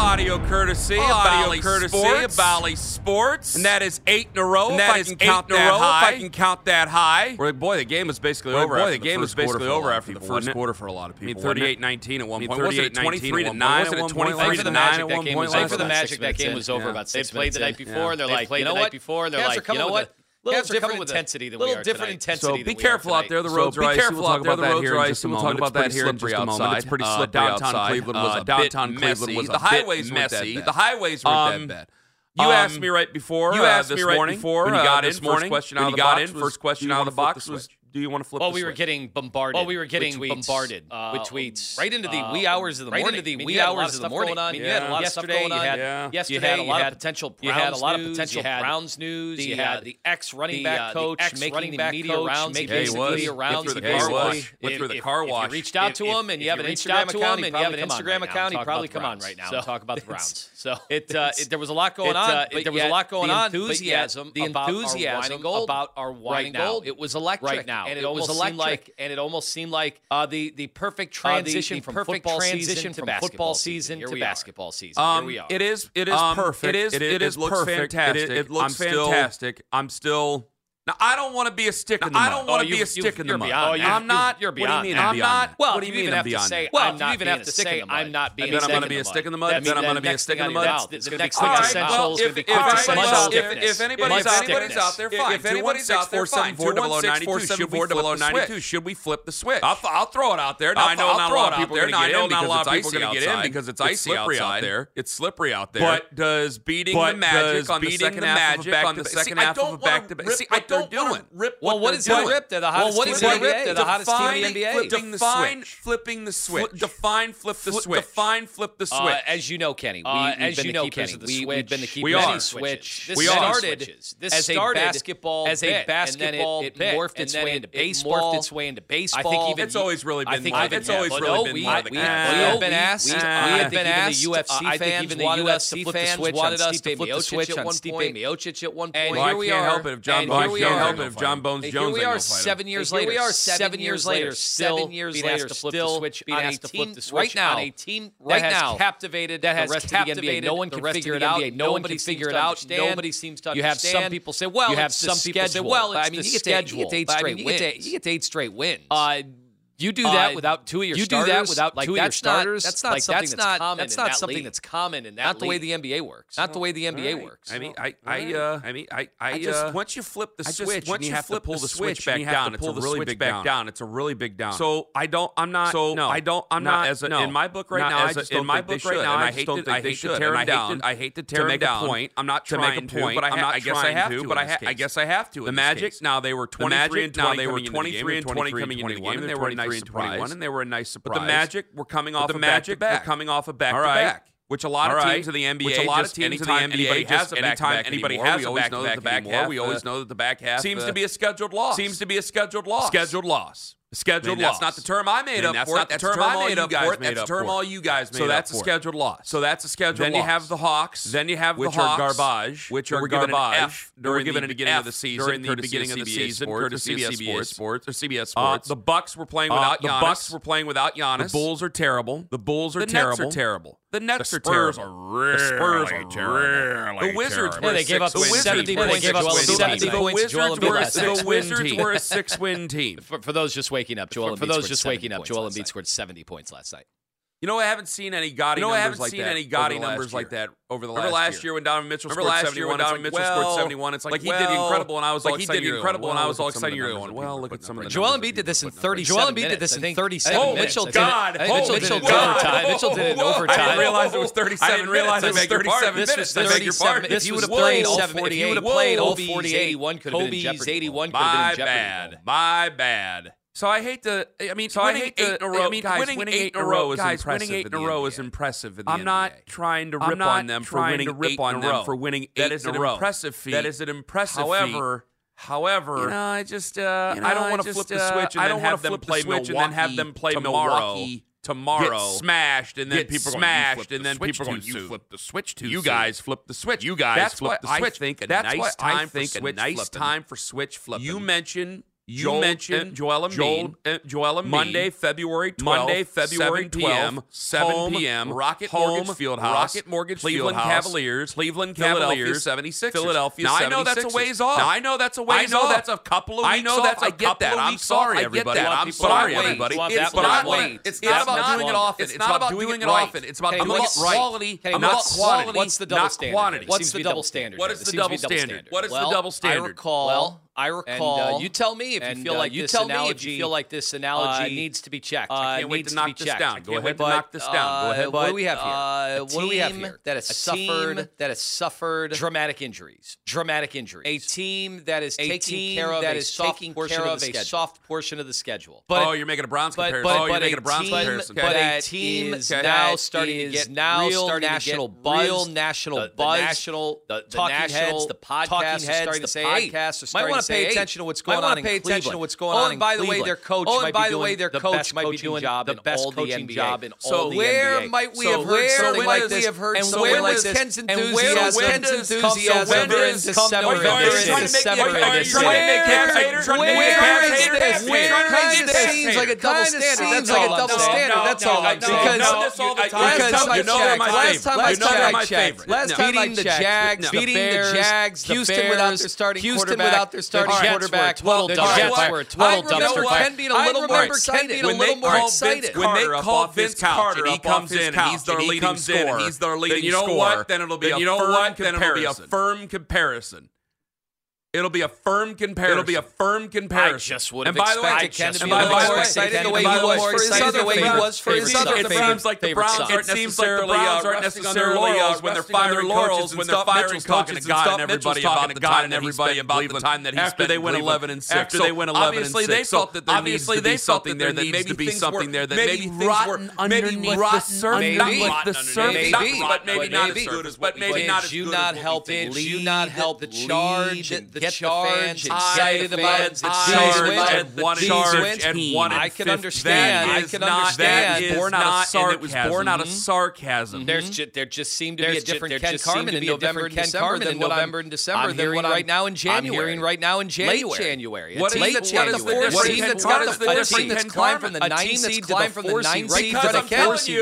audio courtesy audio of Bally courtesy Sports. Of Bally Sports. And that is eight in a row. And that is eight in a row. If I can count that high. Well, boy, the game was basically well, over. Boy, the, the game was basically over after the first quarter for a lot of people. I mean, 38-19 at one point. Was it 23 to nine at one point? Was it 23 to nine one point? For the Magic, that game was over about six minutes. They played the night before, they're like, you know what? Before, they're like, you know what? little Cats different intensity a, than little we are different tonight. intensity. So be careful out there. The roads so are be careful out there. The roads are icy. We'll talk about that here in just a moment. It's uh, uh, pretty slippery Downtown Cleveland was a downtown Cleveland was a the highways messy. The highways were that bad. Um, you um, asked me right before. You uh, asked me right before you got uh, in. First question out of the box. Was, first question out of the box was do you want to flip? Well, we switch? were getting bombarded. Well, we were getting with bombarded uh, with tweets right into the uh, wee hours of the right morning. Right into the I mean, wee hours of the morning. I mean, you had a lot of stuff going on. Yesterday, you had a lot of potential. You had a lot of potential Browns news. You uh, had the ex running back uh, coach making the media rounds. Yeah. He was. rounds. The. Went through the car wash. Reached out to him, and you have an Instagram account, and you have an Instagram account. He probably come on right now. Talk about the Browns. So it there was a lot going on. There was a lot going on. Enthusiasm. The enthusiasm about our wine gold. It was electric. Right now now. And it, it almost was seemed like, and it almost seemed like uh, the the perfect transition uh, the, the from perfect football transition season from football season, to basketball season. Here um, we are. It is it is um, perfect. It is it, it is looks perfect. fantastic. It, looks I'm fantastic. Still, I'm still now I don't want to be a stick oh, in the mud. I don't want to be a stick in the mud. I'm not. You're beyond. What do you mean? I'm not. Well, what do you mean? Have to say. Well, you even have to say I'm not being. Then I'm going to be a stick in the mud. Then I'm going to be a stick in the mud. It's going to be quintessential. It's going to be quintessential. If anybody's out there, fine. If anybody's out there, fine. Two one six four seven four oh, ninety two. Oh, should we flip the switch? I'll throw it out there. I know not a lot of people are going to get in because it's icy outside. Because it's icy out there. It's slippery out there. But does beating the magic on the second half of a back to back the back to back? See, I don't they're doing. Rip well, what, what is doing. ripped? They're the hottest well, what team is in the NBA. They're the hottest team in the NBA. Flipping define the flipping the switch. define flip the switch. define flip the uh, switch. Uh, as you know, Kenny, uh, we, uh, as you know, Kenny, we, have been the keepers we are. of the switch. This we started this as a basketball as a basketball. It morphed its way into baseball. Morphed its way into baseball. I think it's always really been. Uh, I think it's always really been. We have been asked. We have been asked. The UFC fans wanted us to flip the switch on Stipe Miocic at one point. Miocic at one. Here we are. Help it if John Bond can't help it if Jon Bones Jones. Here we are seven years later. We are seven years later. Seven years later. Still switch on a team right now. A team right now captivated that has captivated. No one can figure it out. No one can figure it out. Nobody seems to understand. You have some people say, well, you have some people say, well, I mean, he gets eight straight wins. He gets eight straight wins. Uh, you do that uh, without two of your you starters. You do that without like, two of your starters. Not, that's not like, something that's, that's not that's not that something league. that's common in that. Not the way the NBA works. Not no, the way the NBA right. works. I mean, I, I, uh, I mean, I, I, I just uh, once you flip the switch, just, once you, you have to pull the switch back down, it's a really big back down. It's a really big down. So I don't. I'm not. So no, I don't. I'm not. As in my book right now, in my book right now, I hate to I hate to tear it down. I hate to tear him down. Point. I'm not trying to, but I guess I have to. But I guess I have to. The Magic. Now they were 23 and 20. Now they were 23 and 20 coming into the game. They were nice surprise. and they were a nice surprise. But the Magic were coming off the a Magic back-to-back. were coming off a back All to back. Which a lot All of right. teams in the NBA, which a lot of teams in the NBA has a anytime back-to-back anybody anymore, has we a always know that the back-to-back back half, we always know that the back half seems uh, to be a scheduled loss. seems to be a scheduled loss. scheduled loss. I Scheduled mean, loss. That's not the term I made And up for. not it. the That's term term I all made you up guys for it. made That's the up term for all you guys made So up that's a for scheduled loss. So that's a scheduled loss. Then you have the Hawks. Then you have the Hawks. which are garbage, which are were given garbage F during were given the an beginning of the season, during the beginning of of the season, Sports, courtesy of CBS CBS Sports, or CBS Uh, Sports. the Bucks were playing Uh, without the Bucks were playing without Giannis. The Bulls are terrible. The Bulls are the terrible. Nets are terrible. The Nets the are terrible. are really the Spurs are terrible. really The Wizards terrible. were Yeah, they a gave up six-win team. 70 The points to Wizards Joel were- Embiid. the points to Joel Wizards Embiid. were a That's waking up, Joel for, for those just waking up, Joel Embiid scored 70 points last night. You know, I haven't seen any gaudy. You know, I haven't like seen any gaudy numbers like that over the last. Remember last year, when Donovan Mitchell Remember scored last year when Donovan like, Mitchell well, scored seventy one. It's like, like well, did incredible, and I was like he did incredible, well, and I was all excited. You're going, well, look at some of the. Joel Embiid did this in thirty. Joel Embiid did this in thirty seven. Oh Mitchell God! Mitchell did it in overtime. Mitchell did it in overtime. I didn't realize it was thirty seven. I didn't realize it was thirty seven minutes. This was thirty seven. If you would have played all forty eight, Kobe's eighty one could have been Kobe's eighty one. My bad. My bad. So I hate to. I mean, so I hate eight to, in a row. I mean, guys, winning, winning eight, in a row, guys, winning eight in, a row is impressive. In the I'm NBA. not trying to rip on them for winning to rip eight on in a row. for winning eight that is in an a row. Impressive feat. That is an impressive. However. Feat. However, you know, I just uh, you know, I don't want to flip the uh, switch and then have them play Milwaukee and then have them play Milwaukee tomorrow. Get smashed, and then get people smashed, going, and then people going, you flip the switch too. You guys flip the switch. You guys that's flip the switch. I think a that's nice I think a nice time for switch flipping. You mentioned you Joel, eh, mentioned Joel Embiid. Joel, uh, Joel Embiid. Monday, February 12th. Monday, February 7 p.m. 7 home, p.m. Rocket home, Mortgage Fieldhouse. Rocket Mortgage Cleveland Fieldhouse. Cavaliers. Cleveland Cavaliers. Philadelphia 76ers. Philadelphia now, 76ers. I know that's a ways off. Now, I know that's a ways I know off. that's a couple of weeks I know off. that's a I get that. I'm sorry, off. everybody. I'm sorry, everybody. It's, not about doing it often. It's not about doing it often. It's about doing it quality, not quantity. What's the double standard? What's the double standard? What is the double standard? What is the double standard? I recall I recall. And, uh, you tell me if and, you feel uh, like you this tell analogy, me if you feel like this uh, analogy needs to be checked. Uh, I can't wait to knock this checked. down. Go ahead, but, knock this down. Go ahead. But, what do we have here? what do we have here? That has suffered. That has suffered dramatic injuries. Dramatic injuries. A team that is taking care of that is taking care of a soft portion of the schedule. But oh, you're making a Browns comparison. But, oh, you're making a Browns comparison. But a team is now starting to get now national buzz. Real national buzz. National talking heads. The podcast are starting to say want to pay attention to what's going on. I want to pay Cleveland. attention to what's going oh, on. And by the way, their coach. Oh, and by the way, their the coach might be doing job the best coaching the job in so all the where NBA. might we so have heard where something like this? Have heard and where was Ken's enthusiasm? Ken's enthusiasm in December. December. Where is this? Kind of seems like a double standard. That's like a double standard. That's all. Because last time I checked, last time I checked, beating the Jags, beating the Jags, Houston without their starting quarterback. Houston without their starting the quarterback. Total the Jets fire. were total dumpster fire. Ken being a little more excited. When they call Vince Carter up off his couch, he's their leading scorer. He's their leading scorer. Then you know what? Then it'll be a firm comparison. It'll be a firm comparison. It'll be a firm comparison. I just would have expected way, Ken to be a little more excited the way he was for his other way he was for his other It seems like the Browns aren't necessarily aren't necessarily uh, when they're firing laurels when they're firing coaches and stop everybody about the guy and everybody about the time that he spent. they went 11 and 6 after they went 11 and 6 obviously they felt that there obviously they something there that needs to be something there that maybe things were maybe rotten underneath the surface not the surface but maybe not as good as but maybe. Not as did you not help the charge the get charge, the fans excited about it. the charge, and the charge, and one I can understand. I can understand. That is born out of sarcasm. It was born out of sarcasm. There's just, there just seemed to be a different Ken Carman in November and December than November and December than what right now in January. I'm hearing right now in January. What is the team that's got A team that's climbed from the ninth seed to the fourth seed to the 4 seed?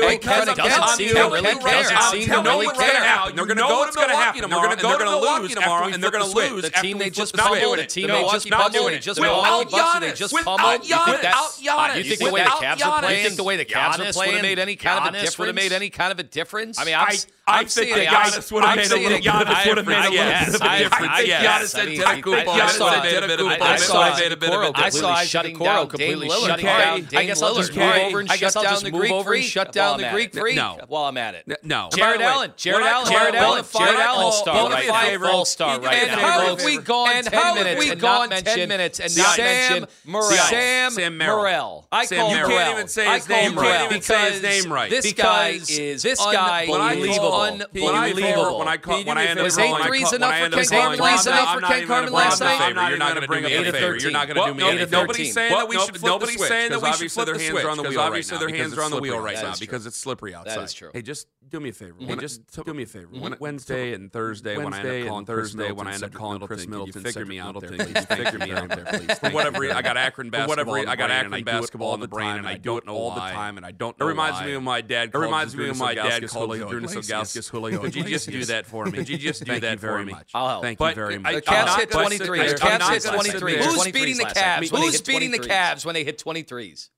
Doesn't seem to really care. you. I'm telling you. care. They're going to go. It's going to happen. They're going to go to Milwaukee tomorrow, and they're going to lose. The team they they just pummeled it. Team no, they just pummeled it. Just pummeled Bucks. They just pummeled. You think that's you think the way the Cavs are playing? You think the way the Cavs are playing would have made any kind of a difference? Would have made any kind of a difference? I mean, I'm. I, s- I I'm think that Giannis would've made a little- Giannis would've made a little bit of a I- difference. I- I think. Giannis I mean, Antetokounmpo I- I made a saw- little bit of a I- I difference. saw Made a bit of a I difference. I saw completely shutting shutting down down Dame completely Lillard. shutting Okay, down I Dame guess I'll just Lillard. move Okay, over and I shut guess I'll down just the move Greek over and freak shut while down I'm the at Greek it. freak No. while I'm at it. No. Jarrett By the way, Allen, Jarrett when I Allen, call- Jarrett when I Allen, call- Jarrett when I Allen, call- all-star do me right a now, favor. all-star Can you right do me a now. favor? How have we gone And 10 how have minutes we and gone not 10 mentioned minutes and Sam not mentioned Morrell? Sam- Sam Sam Merrill. Morrell. I Sam call Merrill. Morrell. You can't even say I his call name right. Morrell You can't even say his because name right. This Because guy is this un- guy When I unbelievable. Call- Unbelievable. when I call- when I call- you do when me end up Was favor? eight calling- threes when I enough for end up Ken calling- Carman I'm last not- night? I'm For not Ken Carman gonna last bring night? up- I'm not gonna bring up Eight the of favor. You're not gonna do me Well, any eight of Nobody's saying that we should flip the Nobody's switch, saying that 'cause we should obviously flip their the hands switch are on the because wheel right obviously their hands are on the wheel right outside. now because it's slippery outside. That is true. Hey, just do me a favor. Hey, just t- do me a favor. When, Wednesday and Thursday, Wednesday when I end up calling Thursday, when I end up calling Khris Middleton, figure me out there. Figure me out there, please. For whatever I got Akron basketball. I got Akron basketball in the brain, and I don't know all the time, and I don't. It reminds me of my dad. It reminds me of my dad calling Drunas Ogaskis Julio. Could you just do that for me? Could you just do that very much. I'll help. Thank you very much. The Cavs hit 23. The Cavs hit 23. Who's beating the Cavs? Who's beating the Cavs when they hit 23s?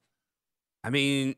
I mean,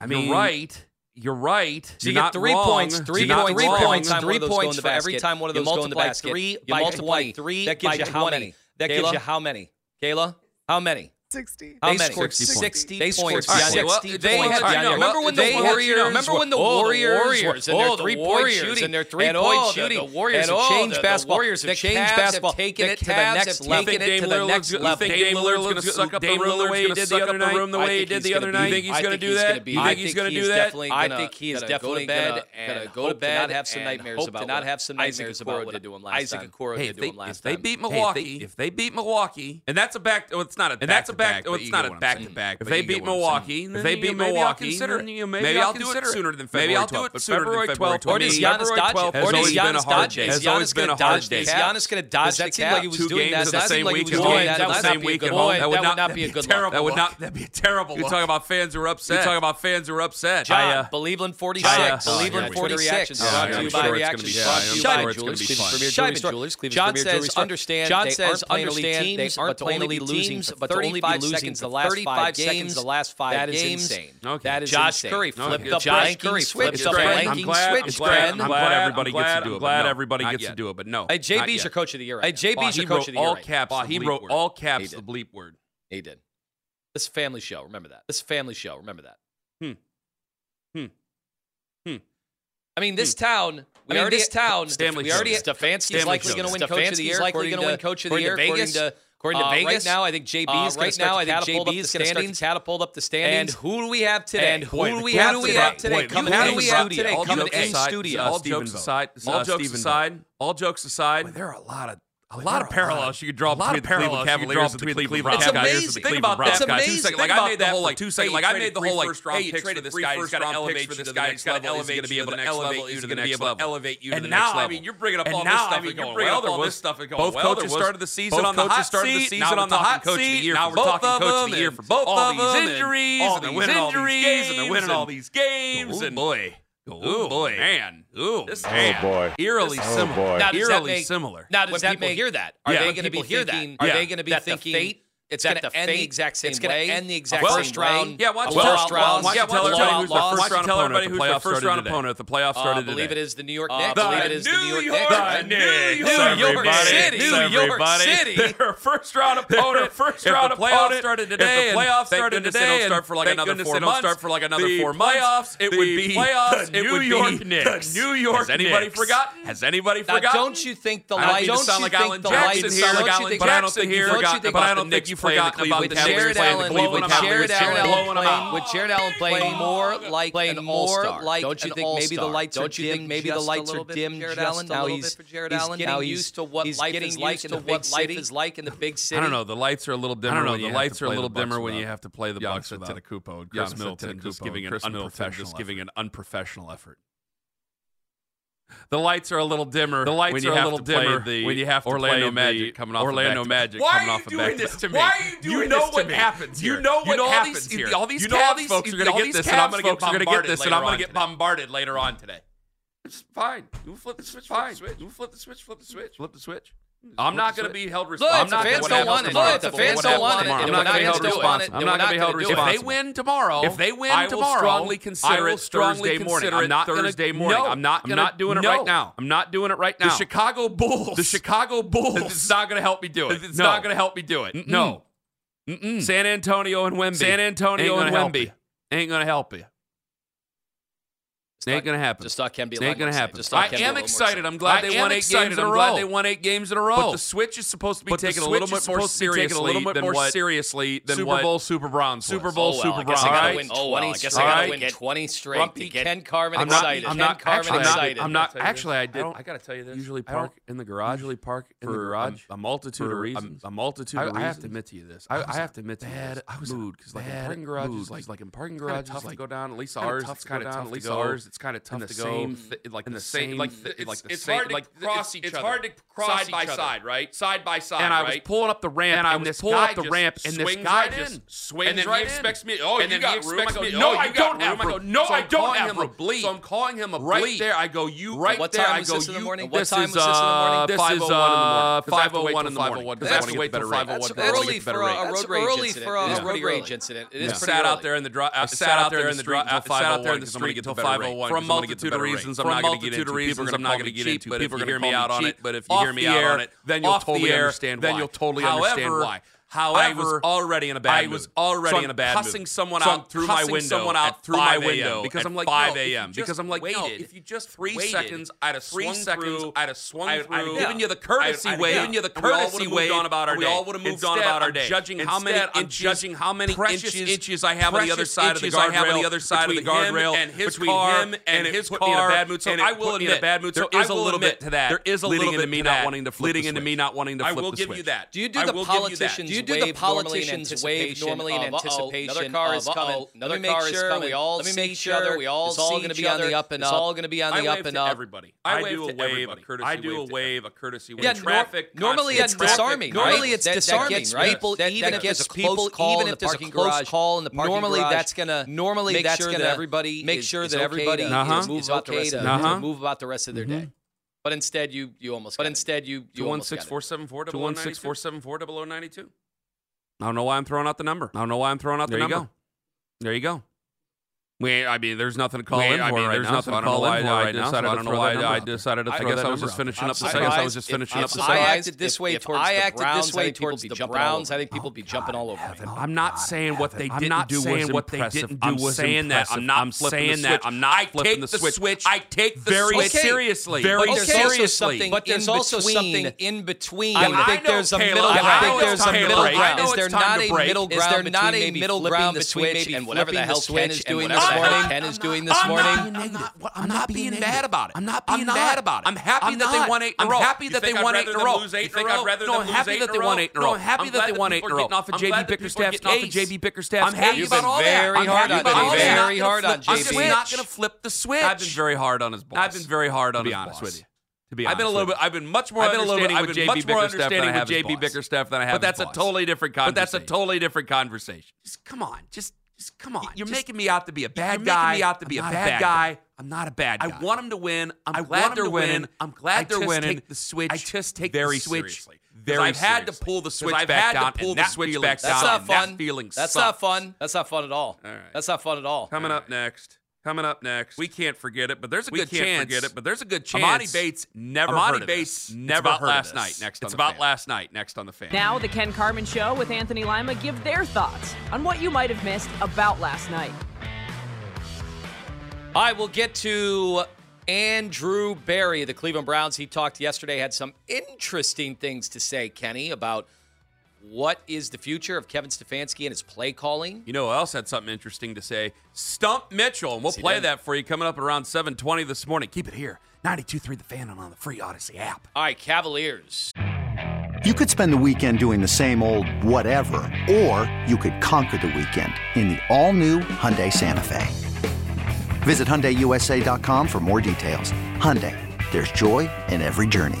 I mean, right you're right. So you you're get three wrong. points, three points, three points, three points for every time one of those, goes in the basket. Three you by multiply 20. three that gives you how many? That Kayla? gives you how many? Kayla, how many? 60. How they scored 60, points. They scored 60 points. They. Had, yeah, yeah. Remember when the Warriors? Remember when the Warriors and their three-point shooting and their three-point shooting? The Warriors have changed basketball. The Warriors have changed basketball. Taken it to the next level. Taken it to the next level. Dame Lillard's going to suck up the room the way he did the other night. Room the way he did the other night. You think he's going to do that? You think he's going to do that? I think he is definitely going to go to bed and have some nightmares about not have some nightmares about what they do him last time. Isaac Okoro did to him last time. If they beat Milwaukee, if they beat Milwaukee, and that's a back. It's not a. And a back. Well, it's not a back to back. If they beat Milwaukee, if they beat Milwaukee, consider it. Maybe I'll do it sooner than February. Maybe I'll do it sooner than February 12th. Or does Giannis dodge? Or does Giannis dodge? Has always been a hard day. Is Giannis going to dodge the cap? Like he two games the same week. That the same week. That would not be a good. Terrible. That would not. That'd be a terrible. You're talking about fans who are upset. You're talking about fans who are upset. John, Believeland 46. Believeland 46. Brought to you by Reactions. Jewelers. John says understand. John says understand. They aren't playing elite teams, but only 35 seconds the last 35 five games. seconds the last five that games. That is insane. Okay. That is Josh insane. Curry flipped no, up Josh Curry flipped up blanking switch. It's grand. I'm glad everybody gets to do it. I'm glad everybody gets to do it, but no. Hey, JB's your coach of the year. Hey, JB's your coach of the year. All caps. He wrote all caps the bleep word. He did. This family show. Remember that. This family show. Remember that. Hmm. Hmm. Hmm. I mean, this hmm. town. We I mean, already, this town. Stanley we already. Stefanski's is likely going to win coach of the year. Likely going to win coach of the year. According to According to uh, Vegas, right now I think JB uh, is right now I think JB is going to catapult up the standings. And who do we have today? And who do we have today? Coming in studio. Coming in studio. All jokes aside. All jokes aside. All jokes aside. There are a lot of a lot of parallels you could draw between the Cleveland Cavaliers and the Cleveland Cavaliers. Think about that. Two seconds. Like I made that whole like two seconds. Like I made the whole like hey, you traded this guy. He's got to elevate you to the next level. He's going to be able to elevate you to the next level. And now I mean, you're bringing up all this stuff. You're bringing up all this stuff and going. Both coaches started the season on the hot seat. Now we're talking coach of the year. Now we're talking coach of the year for both of them. All these injuries and they're winning all these games and they're winning all these games. Boy. Oh boy, man! Ooh, this, man. oh boy, eerily similar. Oh boy. Now, eerily they, similar. Now, does when people make, hear that? Are yeah. they going to be thinking? That, are yeah. they going to be thinking? The fate it's going to end the exact same it's way. It's going to end the exact well, same first round. Way. Yeah, why don't you well, tell, round, yeah, tell everybody who's the first round opponent the playoff started round opponent at the playoff uh, started today. I believe it is the New York uh, Knicks. I believe it is the New York Knicks. New York City. New York City. Their first round opponent. First round opponent started today. If the playoffs started today, it'll start for like another four months. Start for like another four playoffs. It would be playoffs. It would be New York Knicks. New York. Has anybody forgotten? Has anybody forgotten? Don't you think the light? Don't you think the lights? But I don't think you think? But I don't think you you forgotten about the Jarrett Allen blowing up Jarrett Allen with Jarrett Allen playing more like playing more like don't you think maybe the lights don't you think maybe the lights are dim Jarrett Allen now he's getting used to what life is like in the big city. I don't know the lights are a little dimmer I don't know the lights are a little dimmer when you have to play the Bucks without uh, Khris Middleton just giving an unprofessional just giving an unprofessional effort. The lights are a little dimmer. The lights are a little dimmer the when you have to Orlando play the Magic coming off Orlando back-to- Magic Why coming are off you a doing back-to- this to me? Why are you doing You know this to what me? happens You know what all happens these, here. All these You know all Cavs these- folks are going to get this, and I'm going to get folks are gonna get bombarded this, and I'm gonna get bombarded later on today. It's fine. You flip the switch. Fine. You flip the switch. Flip the switch. Flip the switch. I'm not going to be held responsible. the I'm not fans don't want it, look, the fans don't want it, I'm not going to be held gonna do it. responsible. I'm not going to be held gonna do it. responsible. If they win tomorrow, If they win I will tomorrow, strongly consider I will it strongly Thursday morning. consider I'm not Thursday morning. I'm not. I'm not doing it right now. I'm not doing it right now. The Chicago Bulls. The Chicago Bulls. It's not going to help me do it. It's not going to help me do it. No. San Antonio and Wemby. San Antonio and Wemby. Ain't going to help you. Just Ain't gonna happen. Just thought Ken be a It ain't gonna happen. Just thought I Ken be a am excited. I'm glad I they won eight excited. games in a row. I'm a glad they won eight games in a row. But the switch is supposed to be But taken a little bit more supposed to seriously a little bit than more what seriously than Super Bowl Super Bronze Super. Bowl Oh, well, Super I guess Bronze. I gotta Alright? win Oh, well, I guess I gotta right. win 20 straight grumpy to get Ken- Ken Carman I'm not- excited. I'm Ken not Carman actually- I'm excited. I'm not Can I tell you actually. I did. don't- I gotta tell you this. Usually park in the garage. Usually park in the garage a, a multitude of reasons. a multitude I, of I have to admit to you this. I, have to admit to you this. I was mood because like in parking garages, mood, like in parking kinda garages, tough like to go down. At least kinda ours, tough it's to kind go of down. tough At least it's kind of tough to go mm-hmm. th- like the, the, same, same like th- it's, like the it's same, hard to like cross each it's, other. It's hard to cross side by other. side, right? Side by side. And I was right? pulling up the ramp, and, I was pulling up the ramp, and this guy right just swings and then right he expects in. me. Oh, and you then got he expects room. me. No, oh, I don't have room. I go, no, I don't have room. Bleed. So I'm calling him a bleed. Right there, I go. You right there, I go. You. What time was this in the uh, morning? This oh is 5:01 in the morning. Uh, because I have to oh wait till 5:01. That's early for a road rage incident. It is pretty early. Sat out there in the drive. Sat out there in the drive. Sat out there in the street until 5:01 one. For a multitude of reasons, I'm not going to get into. People are not going to get into. But people are going to hear me out on it. But if you hear me out on it, then you'll totally understand. Then you'll totally understand why. However, I was already in a bad. I mood. was already so in a bad. Cussing mood. someone so out through my window. Someone out through my window because I'm like 5 a.m. Because I'm like no. If you just three waited, seconds, I'd have three seconds, through, I'd have swung I'd, through. I'd, I'd given you the courtesy I'd, I'd, wave. Given you the courtesy wave. On about our we all would have moved on about our day. Judging how many judging how many inches I have on the other side of the guardrail. I have on the other side of the guardrail and his car and his car. Bad mood. So I will admit, bad mood. There is a little bit to that. There is a little bit to me not wanting to leading into me not wanting to flip the switch. I will give you that. Do you do the politicians? do the politicians wave normally in anticipation. Another car is coming. Another car is coming. Let me make sure we all. It's all going to be on the up and up. It's all going to be on the up and up. Everybody. I do a wave. I do a wave. A courtesy wave. Yeah. Traffic. Normally it's disarming. Normally it's disarming. Right. People. Even if there's a close call in the parking garage. Normally that's going to. Normally that's going to everybody make sure that everybody uh-huh. is okay to uh-huh. move about the rest of their mm-hmm. day. But instead, you you almost. But instead, you you two one six four seven four double two one six four seven four double zero ninety two. I don't know why I'm throwing out the number. I don't know why I'm throwing out there the number. Go. There you go. We, I mean, there's nothing to call we, in for I mean, right there's now, nothing so to call in I I don't know why I, decided to throw I guess that I was just finishing up. The, I guess I was just finishing if, up. second. I acted this way if, towards I acted the Browns, this way towards the Browns. I think people be jumping all over me. I'm not saying what they didn't do was impressive. I'm saying that. I'm not saying that. I'm not flipping the switch. I take the very seriously. Very seriously. But there's also something in between. I think there's a middle. I think there's a middle ground. Is there not a middle ground? Is there not a middle ground between maybe flipping the switch and whatever the hell Ken is doing? morning and is doing this morning. I'm not, being, being mad about it. I'm not being mad about it. I'm happy that they won eight in a row. I'm happy that they won eight in a row. You think I'd rather lose eight? No, I'm happy that they won eight in a row. I'm happy that they won eight in a row. Getting off of JB Bickerstaff's case. JB Bickerstaff's I'm happy about all that. I'm happy about all that. Very hard on JB. I'm just not going to flip the switch. I've been very hard on his boss. I've been very hard on his boss. To be honest with you. I've been a little bit. I've been much more. I've been a little bit. I've been much more understanding with JB Bickerstaff than I have. But that's a totally different. But that's a totally different conversation. Just come on. Just just come on. You're just, making me out to be a bad guy. Making me out to be I'm a bad, a bad guy. guy. I'm not a bad guy. I want them to win. I'm I glad they're winning. I'm glad they're winning. the switch. I just take very the switch. Seriously. Very I've seriously. had to pull the switch I've back had down. To pull and the switch feeling, back that's down. Not fun. That feeling That's sucks. not fun. That's not fun at all. all right. That's not fun at all. Coming all right. up next coming up next. We can't forget it, but there's a we good can't chance. Forget it, but there's a good chance. Emoni Bates never. Emoni heard Bates of this. never it's about last night. Next, it's about fan. last night. Next on the fan. Now the Ken Carman Show with Anthony Lima give their thoughts on what you might have missed about last night. I will get to Andrew Berry, the Cleveland Browns. He talked yesterday, had some interesting things to say, Kenny, about what is the future of Kevin Stefanski and his play calling? You know who else had something interesting to say? Stump Mitchell. And we'll play that for you coming up around 720 this morning. Keep it here. 92.3 The Fan on the free Audacy app. All right, Cavaliers. You could spend the weekend doing the same old whatever, or you could conquer the weekend in the all-new Hyundai Santa Fe. Visit HyundaiUSA.com for more details. Hyundai, there's joy in every journey.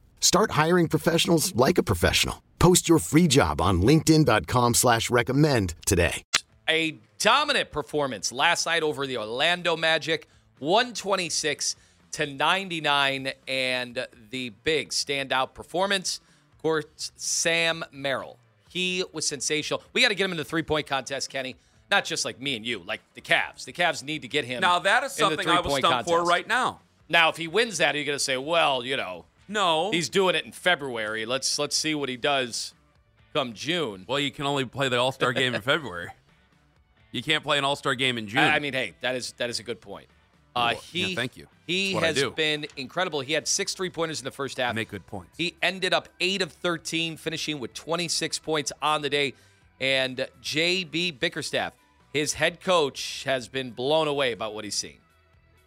Start hiring professionals like a professional. Post your free job on LinkedIn.com slash recommend today. A dominant performance last night over the Orlando Magic, 126 to 99. And the big standout performance, of course, Sam Merrill. He was sensational. We got to get him in the three point contest, Kenny. Not just like me and you, like the Cavs. The Cavs need to get him. Now that is in the something I was three-point stumped for right now. Now, if he wins that, are you're going to say, well, you know, No. he's doing it in February. Let's let's see what he does come June. well, you can only play the All Star game in February. You can't play an All Star game in June. I, I mean, hey, that is that is a good point. Uh, Well, yeah, he, thank you. He That's what I has been incredible. He had six three pointers in the first half. make good points. He ended up eight of thirteen, finishing with 26 points on the day. And JB Bickerstaff, his head coach, has been blown away about what he's seen.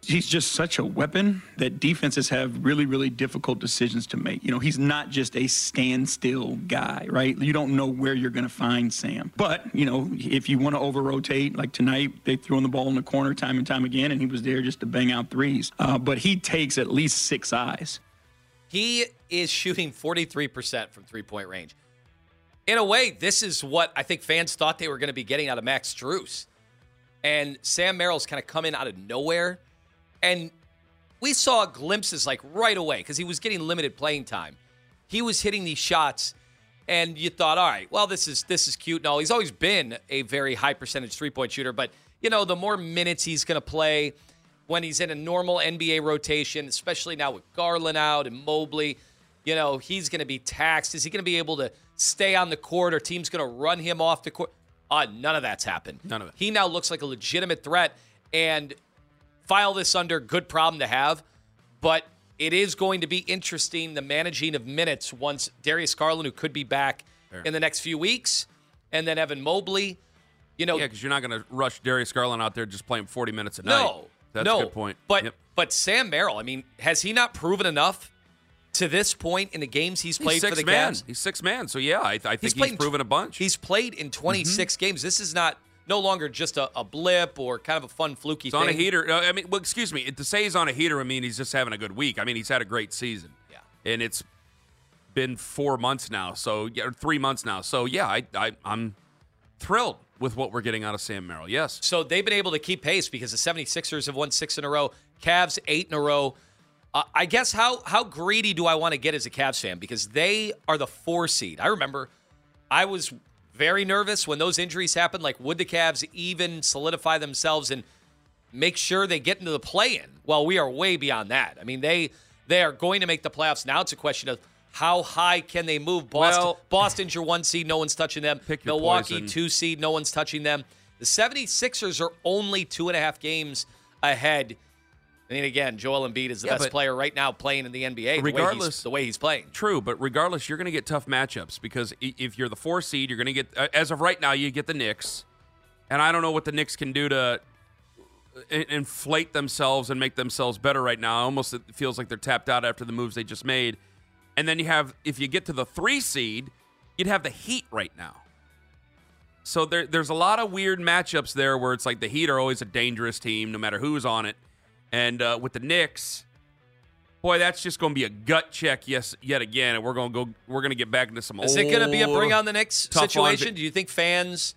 He's just such a weapon that defenses have really, really difficult decisions to make. You know, he's not just a standstill guy, right? You don't know where you're going to find Sam. But, you know, if you want to over rotate, like tonight, they threw him the ball in the corner time and time again, and he was there just to bang out threes. Uh, but he takes at least six eyes. He is shooting 43% from three point range. In a way, this is what I think fans thought they were going to be getting out of Max Strus. And Sam Merrill's kind of come in out of nowhere. And we saw glimpses like right away because he was getting limited playing time. He was hitting these shots, and you thought, all right, well, this is this is cute. No, he's always been a very high percentage three point shooter, but you know, the more minutes he's going to play when he's in a normal NBA rotation, especially now with Garland out and Mobley, you know, he's going to be taxed. Is he going to be able to stay on the court, or team's going to run him off the court? Uh, none of that's happened. None of it. He now looks like a legitimate threat, and file this under good problem to have, but it is going to be interesting the managing of minutes once Darius Garland, who could be back in the next few weeks, and then Evan Mobley. You know, Yeah, because you're not going to rush Darius Garland out there just playing 40 minutes a night. no, That's no. a good point. But Yep. but Sam Merrill, I mean, has he not proven enough to this point in the games he's played he's six for the man. Cavs? He's six man. So yeah, I, I think he's, played- proven a bunch. He's played in 26 mm-hmm. games. This is not no longer just a, a blip or kind of a fun fluky He's thing. on a heater. I mean, well, excuse me. To say he's on a heater, I mean he's just having a good week. I mean he's had a great season. Yeah. And it's been four months now, so yeah, three months now. So yeah, I, I I'm thrilled with what we're getting out of Sam Merrill. Yes. So they've been able to keep pace because the 76ers have won six in a row, Cavs eight in a row. Uh, I guess how how greedy do I want to get as a Cavs fan because they are the four seed. I remember I was very nervous when those injuries happen. Like, would the Cavs even solidify themselves and make sure they get into the play-in? Well, we are way beyond that. I mean, they they are going to make the playoffs. Now it's a question of how high can they move? Boston, Well- Boston's your one seed, no one's touching them. Pick Milwaukee, poison. two seed, no one's touching them. The 76ers are only two and a half games ahead. I mean, again, Joel Embiid is the Yeah, best player right now playing in the NBA. the way Regardless- the way he's playing. True, but regardless, you're going to get tough matchups because if you're the four seed, you're going to get, uh, as of right now, you get the Knicks. And I don't know what the Knicks can do to inflate themselves and make themselves better right now. Almost it feels like they're tapped out after the moves they just made. And then you have, if you get to the three seed, you'd have the Heat right now. So there, there's a lot of weird matchups there where it's like the Heat are always a dangerous team, no matter who's on it. And uh, with the Knicks, boy, that's just going to be a gut check, yes, yet again. And we're going to go, we're going to get back into some. Is it going to be a bring on the Knicks situation? Do you think fans,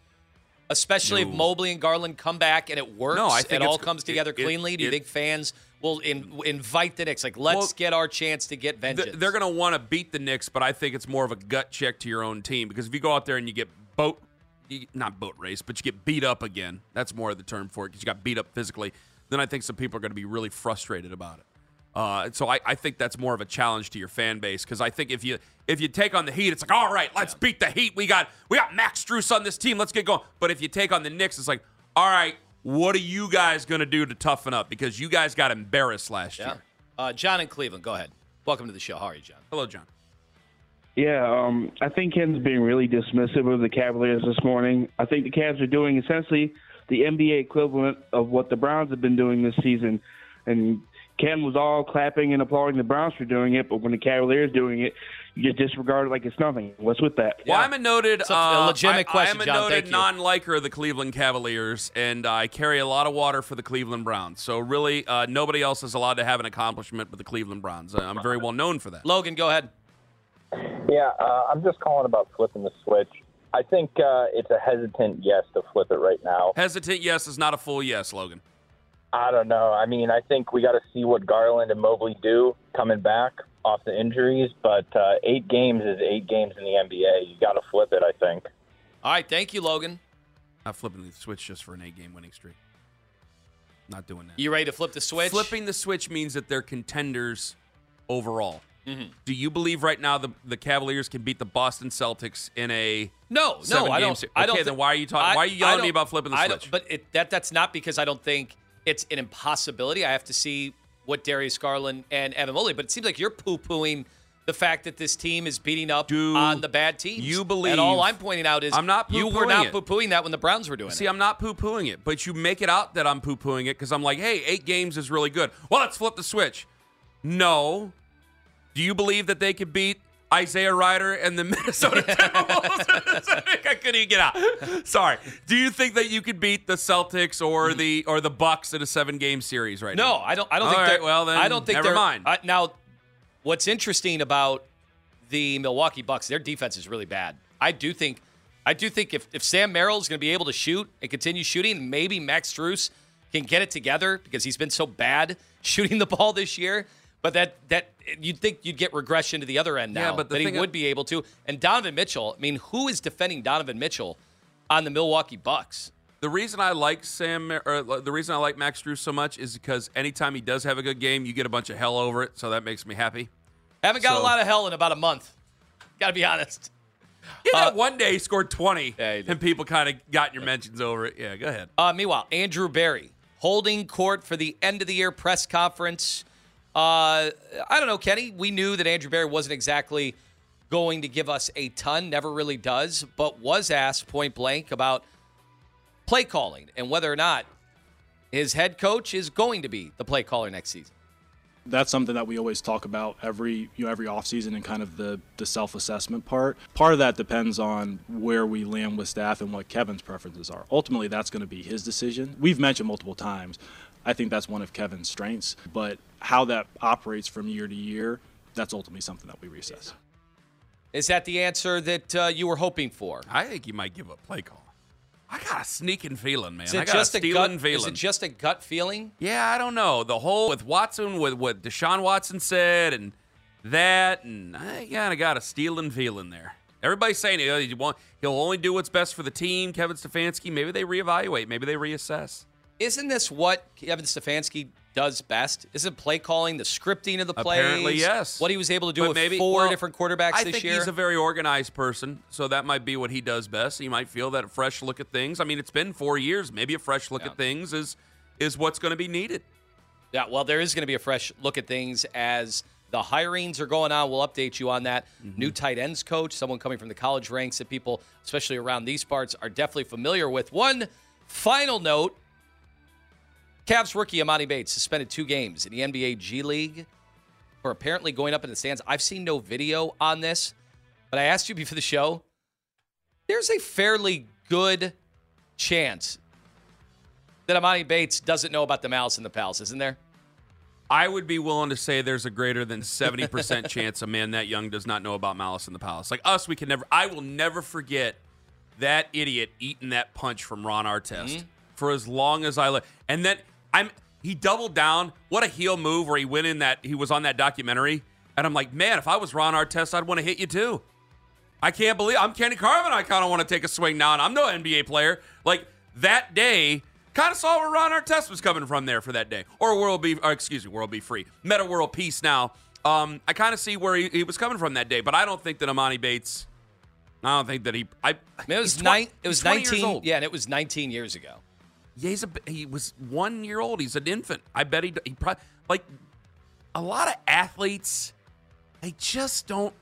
especially if Mobley and Garland come back and it works, No, I think it all comes together it- it- cleanly? Do you it- think fans will in, invite the Knicks? Like, let's Well, get our chance to get vengeance. They're going to want to beat the Knicks, but I think it's more of a gut check to your own team because if you go out there and you get boat, you, not boat race, but you get beat up again, that's more of the term for it because you got beat up physically, then I think some people are going to be really frustrated about it. Uh, so I, I think that's more of a challenge to your fan base because I think if you if you take on the Heat, it's like all right, let's beat the Heat. We got we got Max Strus on this team. Let's get going. But if you take on the Knicks, it's like all right, what are you guys going to do to toughen up because you guys got embarrassed last yeah. year. Uh, John in Cleveland, go ahead. Welcome to the show. How are you, John? Hello, John. Yeah, um, I think Ken's being really dismissive of the Cavaliers this morning. I think the Cavs are doing essentially the NBA equivalent of what the Browns have been doing this season. And Ken was all clapping and applauding the Browns for doing it, but when the Cavaliers doing it, you just disregard it like it's nothing. What's with that? Well, I'm a noted, It's a- a uh, legitimate I, question, I am a John. noted non-liker of the Cleveland Cavaliers, and I carry a lot of water for the Cleveland Browns. So really, uh, nobody else is allowed to have an accomplishment but the Cleveland Browns. Uh, I'm very well known for that. Logan, go ahead. Yeah, uh, I'm just calling about flipping the switch. I think uh, it's a hesitant yes to flip it right now. Hesitant yes is not a full yes, Logan. I don't know. I mean, I think we got to see what Garland and Mobley do coming back off the injuries. But uh, eight games is eight games in the NBA. You got to flip it. I think. All right, thank you, Logan. Not flipping the switch just for an eight-game winning streak. Not doing that. You ready to flip the switch? Flipping the switch means that they're contenders overall. Mhm. Do you believe right now the, the Cavaliers can beat the Boston Celtics in a No, no, I don't. se- I don't. Okay, then why are you talking? I- Why are you yelling at me about flipping the switch? But it, that that's not because I don't think it's an impossibility. I have to see what Darius Garland and Evan Mobley. But it seems like you're poo pooing the fact that this team is beating up on the bad teams. you believe- And all I'm pointing out is I'm not you were not poo pooing that when the Browns were doing See, it. See, I'm not poo pooing it, but you make it out that I'm poo pooing it because I'm like, hey, eight games is really good. Well, let's flip the switch. No. Do you believe that they could beat Isaiah Rider and the Minnesota Timberwolves? I couldn't even get out. Sorry. Do you think that you could beat the Celtics or mm-hmm. the or the Bucks in a seven game series right now? No, I don't. I don't All think. right, they're, well, then I don't think never mind. I- now, what's interesting about the Milwaukee Bucks, their defense is really bad. I do think, I do think if, if Sam Merrill is going to be able to shoot and continue shooting, maybe Max Strus can get it together because he's been so bad shooting the ball this year. But that that you'd think you'd get regression to the other end now. Yeah, but that he would be able to. And Donovan Mitchell, I mean, who is defending Donovan Mitchell on the Milwaukee Bucks? The reason I like Sam, or the reason I like Max Drew so much is because anytime he does have a good game, you get a bunch of hell over it. So that makes me happy. Haven't got So- a lot of hell in about a month. Got to be honest. Yeah, Uh, that one day he scored 20, and people kind of got your mentions over it. Yeah, go ahead. Uh, meanwhile, Andrew Berry holding court for the end of the year press conference. Uh, I don't know, Kenny. We knew that Andrew Berry wasn't exactly going to give us a ton, never really does, but was asked point blank about play calling and whether or not his head coach is going to be the play caller next season. that's something that we always talk about every you know every offseason and kind of the the self-assessment part part of that depends on where we land with staff and what kevin's preferences are ultimately that's going to be his decision we've mentioned multiple times i think that's one of kevin's strengths but how that operates from year to year that's ultimately something that we reassess Is that the answer that uh, you were hoping for? I think you might give up play call. I got a sneaking feeling, man. Is I it got just a a stealing gut? feeling. Is it just a gut feeling? Yeah, I don't know. The whole with Watson, with what Deshaun Watson said, and that, and I kind of got a stealing feeling there. Everybody's saying oh, he won't- he'll only do what's best for the team. Kevin Stefanski, maybe they reevaluate, maybe they reassess. Isn't this what Kevin Stefanski does best? Isn't play calling the scripting of the plays? Apparently, yes. What he was able to do But with maybe- four well, different quarterbacks I this think year. he's a very organized person, so that might be what he does best. He might feel that a fresh look at things. I mean, it's been four years. Maybe a fresh look at things is is what's going to be needed. Yeah, well, there is going to be a fresh look at things as the hirings are going on. We'll update you on that. Mm-hmm. New tight ends coach, someone coming from the college ranks that people, especially around these parts, are definitely familiar with. One final note Cavs rookie Emoni Bates suspended two games in the NBA G League for apparently going up in the stands. I've seen no video on this, but I asked you before the show. There's a fairly good chance that Emoni Bates doesn't know about the Malice in the Palace, isn't there? I would be willing to say there's a greater than 70% chance a man that young does not know about Malice in the Palace. Like us, we can never, I will never forget that idiot eating that punch from Ron Artest Mm-hmm. for as long as I live. And then I'm, he doubled down. What a heel move where he went in that, he was on that documentary. And I'm like, man, if I was Ron Artest, I'd want to hit you too. I can't believe I'm Kenny Carman. I kind of want to take a swing now, and I'm no NBA player. Like that day, kind of saw where Ron Artest was coming from there for that day, or World Be, or excuse me, World Be Free, Metta World Peace. Now, um, I kind of see where he, he was coming from that day, but I don't think that Emoni Bates. I don't think that he. I, I mean, it was nine. It was he's 20 years nineteen. old. Yeah, and it was nineteen years ago. Yeah, he's a he was one year old. He's an infant. I bet he he probably like a lot of athletes. They just don't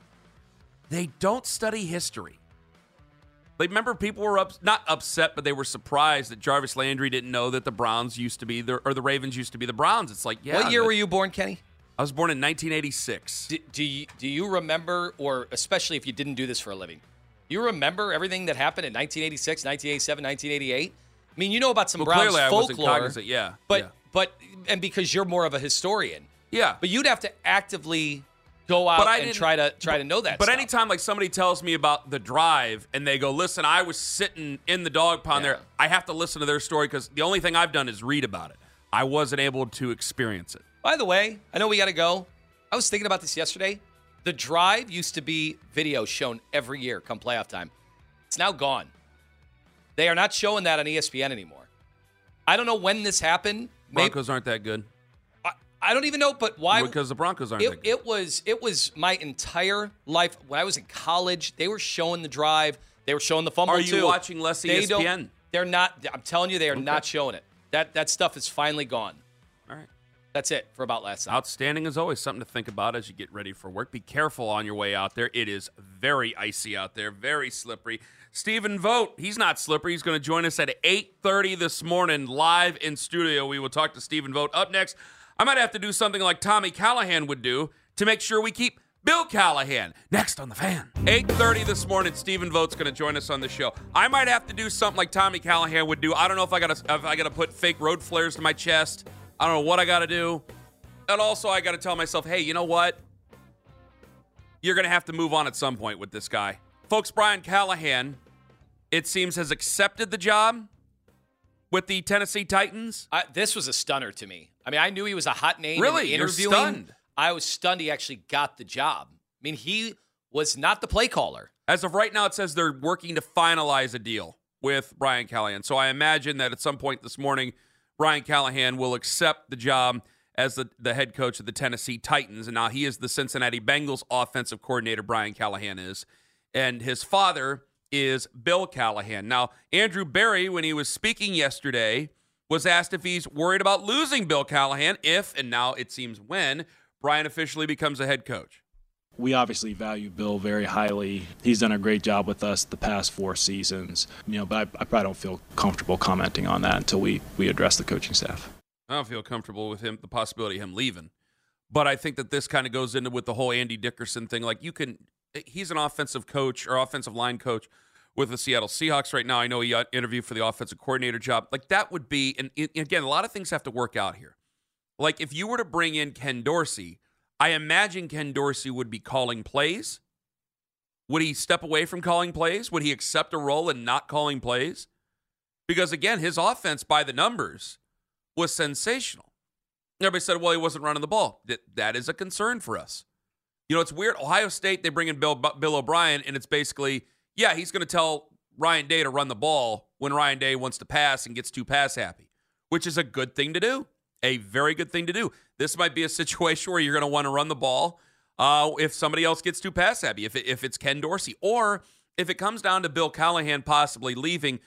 they don't study history. Like remember people were up not upset, but they were surprised that Jarvis Landry didn't know that the Browns used to be the or the Ravens used to be the Browns. It's like yeah. what year but- were you born, Kenny? I was born in 1986. Do, do you do you remember, or especially if you didn't do this for a living, you remember everything that happened in 1986, 1987, 1988? I mean, you know about some Well, Browns clearly I wasn't folklore, yeah, But yeah. but and because you're more of a historian, Yeah. But you'd have to actively go out But and try to try to know that. But stuff. anytime like somebody tells me about the drive and they go, "Listen, I was sitting in the dog pound there," I have to listen to their story because the only thing I've done is read about it. I wasn't able to experience it. By the way, I know we got to go. I was thinking about this yesterday. The drive used to be video shown every year come playoff time. It's now gone. They are not showing that on ESPN anymore. I don't know when this happened. Maybe- Broncos aren't that good. I don't even know, but why? Because the Broncos aren't it, that good. it was it was my entire life when I was in college. They were showing the drive. They were showing the fumble Are you too. watching less they ESPN? They're not. I'm telling you, they are not showing it. That that stuff is finally gone. All right. That's it for about last night. Outstanding as always. Something to think about as you get ready for work. Be careful on your way out there. It is very icy out there, very slippery. Stephen Vogt, he's not slippery. He's going to join us at 8:30 this morning live in studio. We will talk to Stephen Vogt. Up next, I might have to do something like Tommy Callahan would do to make sure we keep Bill Callahan next on the fan. 8:30 this morning, Stephen Vogt's going to join us on the show. I might have to do something like Tommy Callahan would do. I don't know if I got to if I got to put fake road flares to my chest. I don't know what I got to do. And also, I got to tell myself, hey, you know what? You're going to have to move on at some point with this guy. Folks, Brian Callahan, it seems, has accepted the job with the Tennessee Titans. I, this was a stunner to me. I mean, I knew he was a hot name. in Really? the You're stunned. I was stunned he actually got the job. I mean, he was not the play caller. As of right now, it says they're working to finalize a deal with Brian Callahan. So I imagine that at some point this morning, Brian Callahan will accept the job as the, the head coach of the Tennessee Titans. And now he is the Cincinnati Bengals offensive coordinator, Brian Callahan is. And his father is Bill Callahan. Now, Andrew Berry, when he was speaking yesterday, was asked if he's worried about losing Bill Callahan if, and now it seems when, Brian officially becomes a head coach. We obviously value Bill very highly. He's done a great job with us the past four seasons. You know, but I, I probably don't feel comfortable commenting on that until we, we address the coaching staff. I don't feel comfortable with him, the possibility of him leaving. But I think that this kind of goes into with the whole Andy Dickerson thing. Like you can, he's an offensive coach or offensive line coach with the Seattle Seahawks right now. I know he interviewed for the offensive coordinator job. Like that would be, and again, a lot of things have to work out here. Like if you were to bring in Ken Dorsey, I imagine Ken Dorsey would be calling plays. Would he step away from calling plays? Would he accept a role in not calling plays? Because again, his offense by the numbers was sensational. Everybody said, well, he wasn't running the ball. That is a concern for us. You know, it's weird. Ohio State, they bring in Bill, Bill O'Brien, and it's basically, yeah, he's going to tell Ryan Day to run the ball when Ryan Day wants to pass and gets too pass happy, which is a good thing to do. A very good thing to do. This might be a situation where you're going to want to run the ball uh, if somebody else gets too pass happy, if, it, if it's Ken Dorsey. Or if it comes down to Bill Callahan possibly leaving,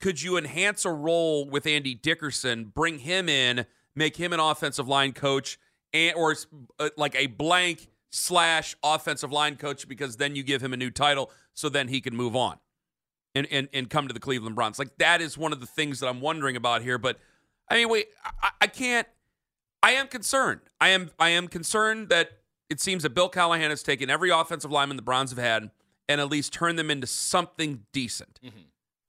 could you enhance a role with Andy Dickerson, bring him in, make him an offensive line coach, and or uh, like a blank slash offensive line coach because then you give him a new title, so then he can move on and and, and come to the Cleveland Browns. Like that is one of the things that I'm wondering about here. But I mean, wait, I, I can't. I am concerned. I am I am concerned that it seems that Bill Callahan has taken every offensive lineman the Browns have had and at least turned them into something decent. Mm-hmm.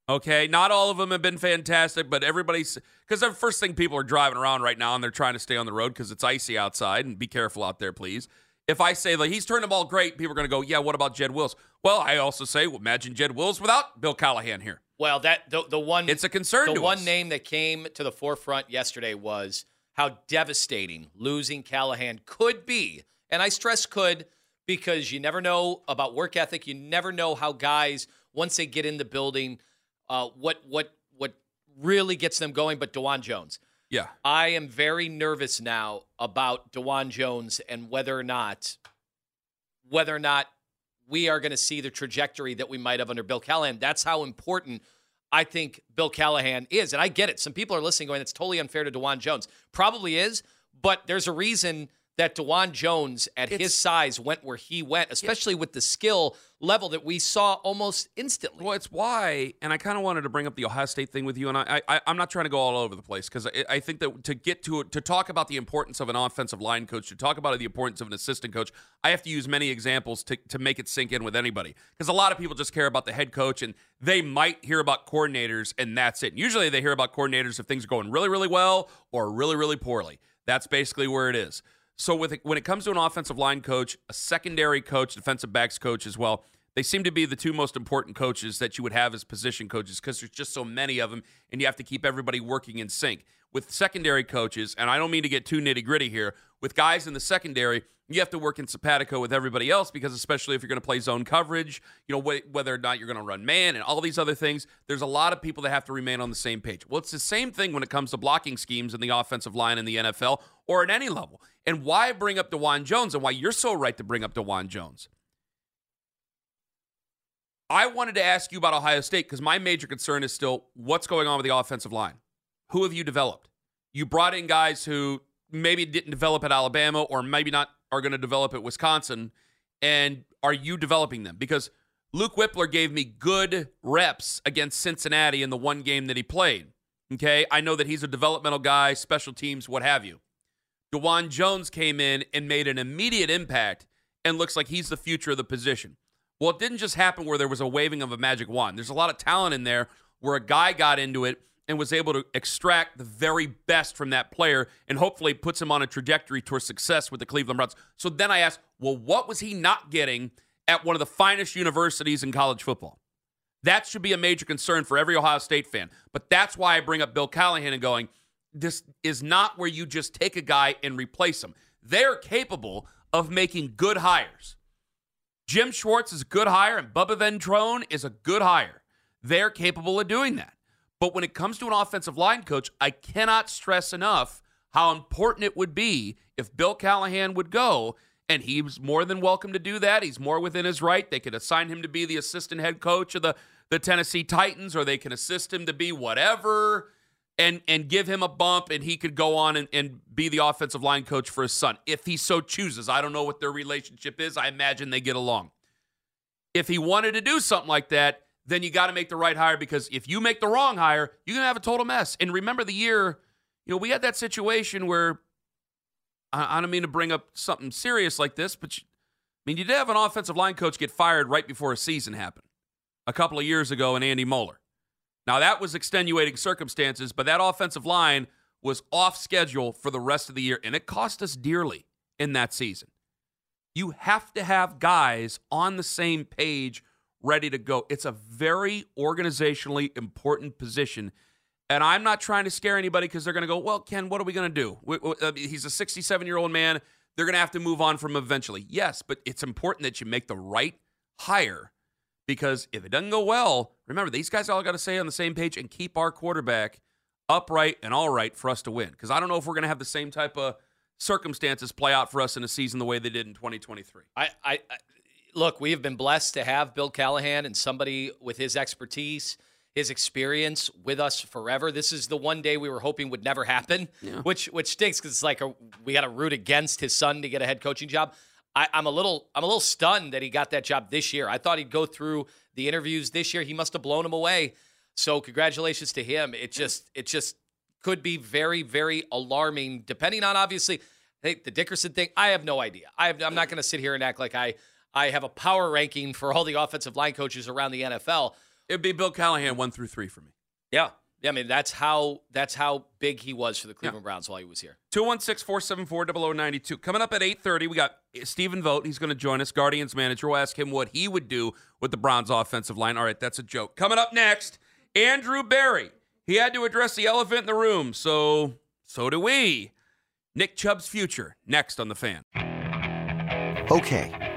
Okay, not all of them have been fantastic, but everybody's because the first thing people are driving around right now and they're trying to stay on the road because it's icy outside and be careful out there, please. If I say like he's turned the ball great, people are going to go, yeah. What about Jed Wills? Well, I also say, well, imagine Jed Wills without Bill Callahan here. Well, that the, the one It's a concern The one us. name that came to the forefront yesterday was how devastating losing Callahan could be, and I stress could because you never know about work ethic. You never know how guys once they get in the building, uh, what what what really gets them going. But Dawand Jones, Yeah. I am very nervous now about Dawand Jones and whether or not whether or not we are going to see the trajectory that we might have under Bill Callahan. That's how important I think Bill Callahan is. And I get it. Some people are listening going, it's totally unfair to Dawand Jones. Probably is, but there's a reason that Dawand Jones at his size went where he went, especially with the skill level that we saw almost instantly. Well, it's why, and I kind of wanted to bring up the Ohio State thing with you, and I, I I'm not trying to go all over the place because I, I think that to get to to talk about the importance of an offensive line coach, to talk about the importance of an assistant coach, I have to use many examples to to make it sink in with anybody because a lot of people just care about the head coach and they might hear about coordinators and that's it. Usually they hear about coordinators if things are going really really well or really really poorly. That's basically where it is. So with when it comes to an offensive line coach, a secondary coach, defensive backs coach as well, they seem to be the two most important coaches that you would have as position coaches because there's just so many of them and you have to keep everybody working in sync. With secondary coaches, and I don't mean to get too nitty gritty here, with guys in the secondary, you have to work in simpatico with everybody else because, especially if you're going to play zone coverage, you know, wh- whether or not you're going to run man and all these other things, there's a lot of people that have to remain on the same page. Well, it's the same thing when it comes to blocking schemes in the offensive line in the NFL or at any level. And why bring up Dawand Jones and why you're so right to bring up Dawand Jones? I wanted to ask you about Ohio State because my major concern is still what's going on with the offensive line. Who have you developed? You brought in guys who maybe didn't develop at Alabama or maybe not are going to develop at Wisconsin. And are you developing them? Because Luke Wypler gave me good reps against Cincinnati in the one game that he played. Okay. I know that he's a developmental guy, special teams, what have you. Dawand Jones came in and made an immediate impact and looks like he's the future of the position. Well, it didn't just happen where there was a waving of a magic wand. There's a lot of talent in there where a guy got into it and was able to extract the very best from that player and hopefully puts him on a trajectory towards success with the Cleveland Browns. So then I asked, well, what was he not getting at one of the finest universities in college football? That should be a major concern for every Ohio State fan. But that's why I bring up Bill Callahan and going, this is not where you just take a guy and replace him. They're capable of making good hires. Jim Schwartz is a good hire, and Bubba Ventrone is a good hire. They're capable of doing that. But when it comes to an offensive line coach, I cannot stress enough how important it would be if Bill Callahan would go, and he's more than welcome to do that. He's more within his right. They could assign him to be the assistant head coach of the, the Tennessee Titans, or they can assist him to be whatever and and give him a bump and he could go on and, and be the offensive line coach for his son if he so chooses. I don't know what their relationship is. I imagine they get along. If he wanted to do something like that, then you got to make the right hire because if you make the wrong hire, you're going to have a total mess. And remember the year, you know, we had that situation where I, I don't mean to bring up something serious like this, but you, I mean, you did have an offensive line coach get fired right before a season happened a couple of years ago in Andy Moeller. Now, that was extenuating circumstances, but that offensive line was off schedule for the rest of the year, and it cost us dearly in that season. You have to have guys on the same page ready to go. It's a very organizationally important position. And I'm not trying to scare anybody because they're going to go, well, Ken, what are we going to do? He's a 67 year old man. They're going to have to move on from eventually. Yes, but it's important that you make the right hire because if it doesn't go well, remember, these guys all got to stay on the same page and keep our quarterback upright and all right for us to win. Because I don't know if we're going to have the same type of circumstances play out for us in a season the way they did in 2023. I, I, I look, we have been blessed to have Bill Callahan and somebody with his expertise, his experience with us forever. This is the one day we were hoping would never happen, yeah. which which stinks because it's like a, we got to root against his son to get a head coaching job. I, I'm a little I'm a little stunned that he got that job this year. I thought he'd go through the interviews this year. He must have blown him away. So congratulations to him. It just it just could be very very alarming, depending on obviously. Hey, the Dickerson thing. I have no idea. I have, I'm not going to sit here and act like I I have a power ranking for all the offensive line coaches around the NFL. It'd be Bill Callahan one through three for me. Yeah, yeah, I mean that's how that's how big he was for the Cleveland yeah. Browns while he was here. 216-474-0092. Coming up at 8:30, we got Stephen Vogt. He's going to join us, Guardians manager. We'll ask him what he would do with the Browns offensive line. All right, that's a joke. Coming up next, Andrew Berry. He had to address the elephant in the room, so so do we. Nick Chubb's future next on the fan. Okay,